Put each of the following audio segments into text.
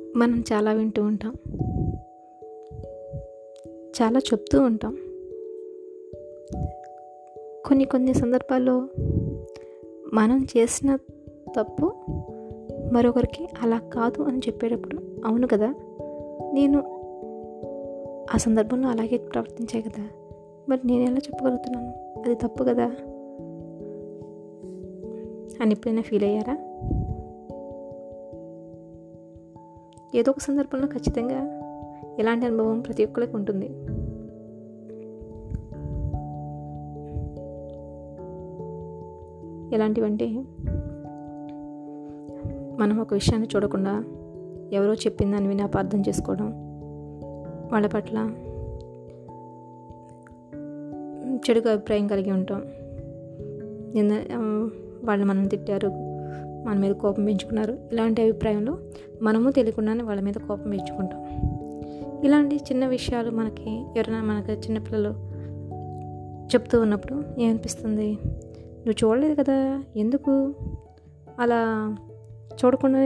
మనం చాలా వింటూ ఉంటాం. చాలా చెప్తూ ఉంటాం. కొన్ని కొన్ని సందర్భాల్లో మనం చేసిన తప్పు మరొకరికి అలా కాదు అని చెప్పేటప్పుడు అవును కదా? నేను ఆ సందర్భంలో అలాగే ప్రవర్తించే కదా? మరి నేను ఎలా చెప్పగలుగుతున్నాను? అది తప్పు కదా? అని ఎప్పుడైనా ఫీల్ అయ్యారా? ఏదో ఒక సందర్భంలో ఖచ్చితంగా ఎలాంటి అనుభవం ప్రతి ఒక్కరికి ఉంటుంది. ఎలాంటివంటే మనం ఒక విషయాన్ని చూడకుండా ఎవరో చెప్పిందని విని అపార్థం చేసుకోవడం వాళ్ళ పట్ల చెడుగా అభిప్రాయం కలిగి ఉంటాం. నిన్న వాళ్ళు మనం తిట్టారు మన మీద కోపం పెంచుకున్నారు. ఇలాంటి అభిప్రాయంలో మనము తెలియకుండానే వాళ్ళ మీద కోపం పెంచుకుంటాం. ఇలాంటి చిన్న విషయాలు మనకి ఎవరైనా మనకి చిన్నపిల్లలు చెప్తూ ఉన్నప్పుడు ఏమనిపిస్తుంది? నువ్వు చూడలేదు కదా ఎందుకు అలా చూడకుండా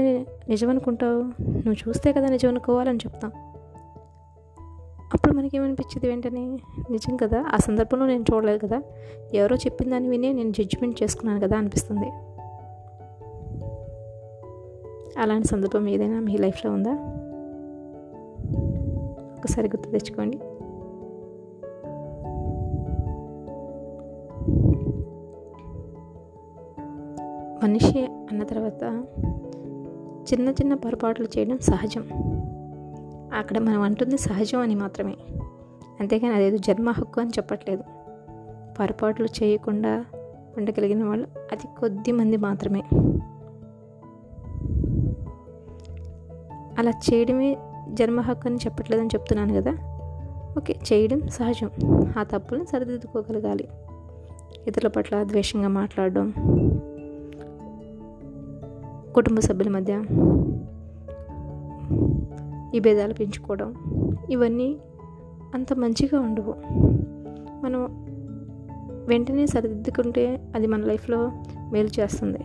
నిజం అనుకుంటావు? నువ్వు చూస్తే కదా నిజం అనుకోవాలని చెప్తాం. అప్పుడు మనకేమనిపించింది వెంటనే? నిజం కదా ఆ సందర్భంలో నేను చూడలేదు కదా ఎవరో చెప్పిన దాన్ని వినే నేను జడ్జిమెంట్ చేసుకున్నాను కదా అనిపిస్తుంది. అలాంటి సందర్భం ఏదైనా మీ లైఫ్లో ఉందా? ఒకసారి గుర్తు తెచ్చుకోండి. మనిషి అన్న తర్వాత చిన్న చిన్న పొరపాట్లు చేయడం సహజం. అక్కడ మనం అంటుంది సహజం అని మాత్రమే. అంతేగాని అదేదో జన్మ హక్కు అని చెప్పట్లేదు. పొరపాట్లు చేయకుండా ఉండగలిగిన వాళ్ళు అతి కొద్ది మంది మాత్రమే. అలా చేయడమే జన్మ హక్కు అని చెప్పట్లేదని చెప్తున్నాను కదా. ఓకే చేయడం సహజం. ఆ తప్పులను సరిదిద్దుకోగలగాలి. ఇతరుల పట్ల ద్వేషంగా మాట్లాడడం. కుటుంబ సభ్యుల మధ్య ఈ భేదాలు పెంచుకోవడం. ఇవన్నీ అంత మంచిగా ఉండవు. మనం వెంటనే సరిదిద్దుకుంటే అది మన లైఫ్లో మేలు చేస్తుంది.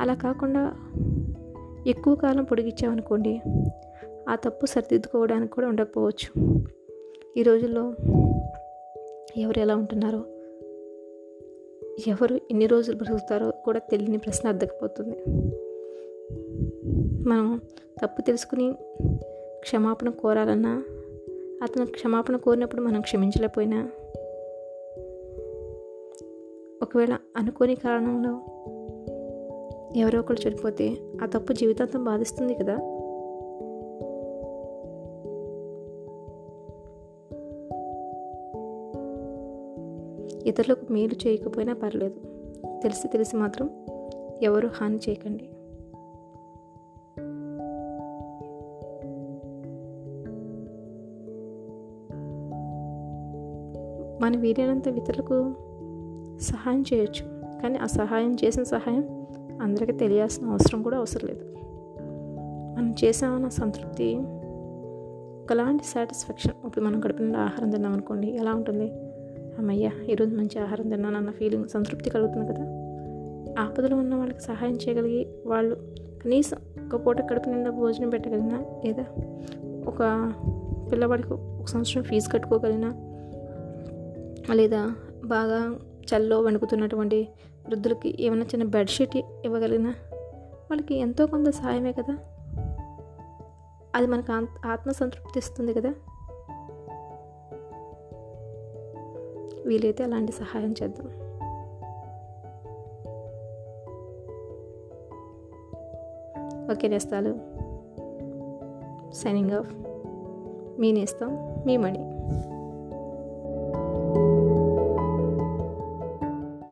అలా కాకుండా ఎక్కువ కాలం పొడిగించామనుకోండి ఆ తప్పు సరిదిద్దుకోవడానికి కూడా ఉండకపోవచ్చు. ఈ రోజుల్లో ఎవరు ఎలా ఉంటున్నారో ఎవరు ఎన్ని రోజులు బ్రతుకుతారో కూడా తెలియని ప్రశ్న అర్థకపోతుంది మనం తప్పు తెలుసుకుని క్షమాపణ కోరాలన్నా అతను క్షమాపణ కోరినప్పుడు మనం క్షమించలేకపోయినా ఒకవేళ అనుకోని కారణంలో ఎవరో ఒకరు చనిపోతే ఆ తప్పు జీవితాంతం బాధిస్తుంది కదా. ఇతరులకు మేలు చేయకపోయినా పర్లేదు. తెలిసి తెలిసి మాత్రం ఎవరు హాని చేయకండి. మన వీలైనంత ఇతరులకు సహాయం చేయొచ్చు. కానీ ఆ సహాయం చేసిన సహాయం అందరికీ తెలియాల్సిన అవసరం కూడా అవసరం లేదు. మనం చేసామన్న సంతృప్తి ఒకలాంటి సాటిస్ఫాక్షన్. ఇప్పుడు మనం గడిపిన ఆహారం తిన్నాం అనుకోండి ఎలా ఉంటుంది? అమ్మయ్యా ఈరోజు మంచి ఆహారం తిన్నాను అన్న ఫీలింగ్ సంతృప్తి కలుగుతుంది కదా? ఆపదలో ఉన్న వాళ్ళకి సహాయం చేయగలిగి వాళ్ళు కనీసం ఒక పూట కడుపు నిండా భోజనం పెట్టగలిగినా లేదా ఒక పిల్లవాడికి ఒక సంవత్సరం ఫీజు కట్టుకోగలిగినా లేదా బాగా చల్లో వణుకుతున్నటువంటి వృద్ధులకి ఏమైనా చిన్న బెడ్షీట్ ఇవ్వగలిగినా వాళ్ళకి ఎంతో కొంత సహాయమే కదా. అది మనకు ఆత్మసంతృప్తి ఇస్తుంది కదా. వీలైతే అలాంటి సహాయం చేద్దాం. ఓకే నేస్తాలు. సైనింగ్ ఆఫ్ మీ నేస్తాం మీ మణి.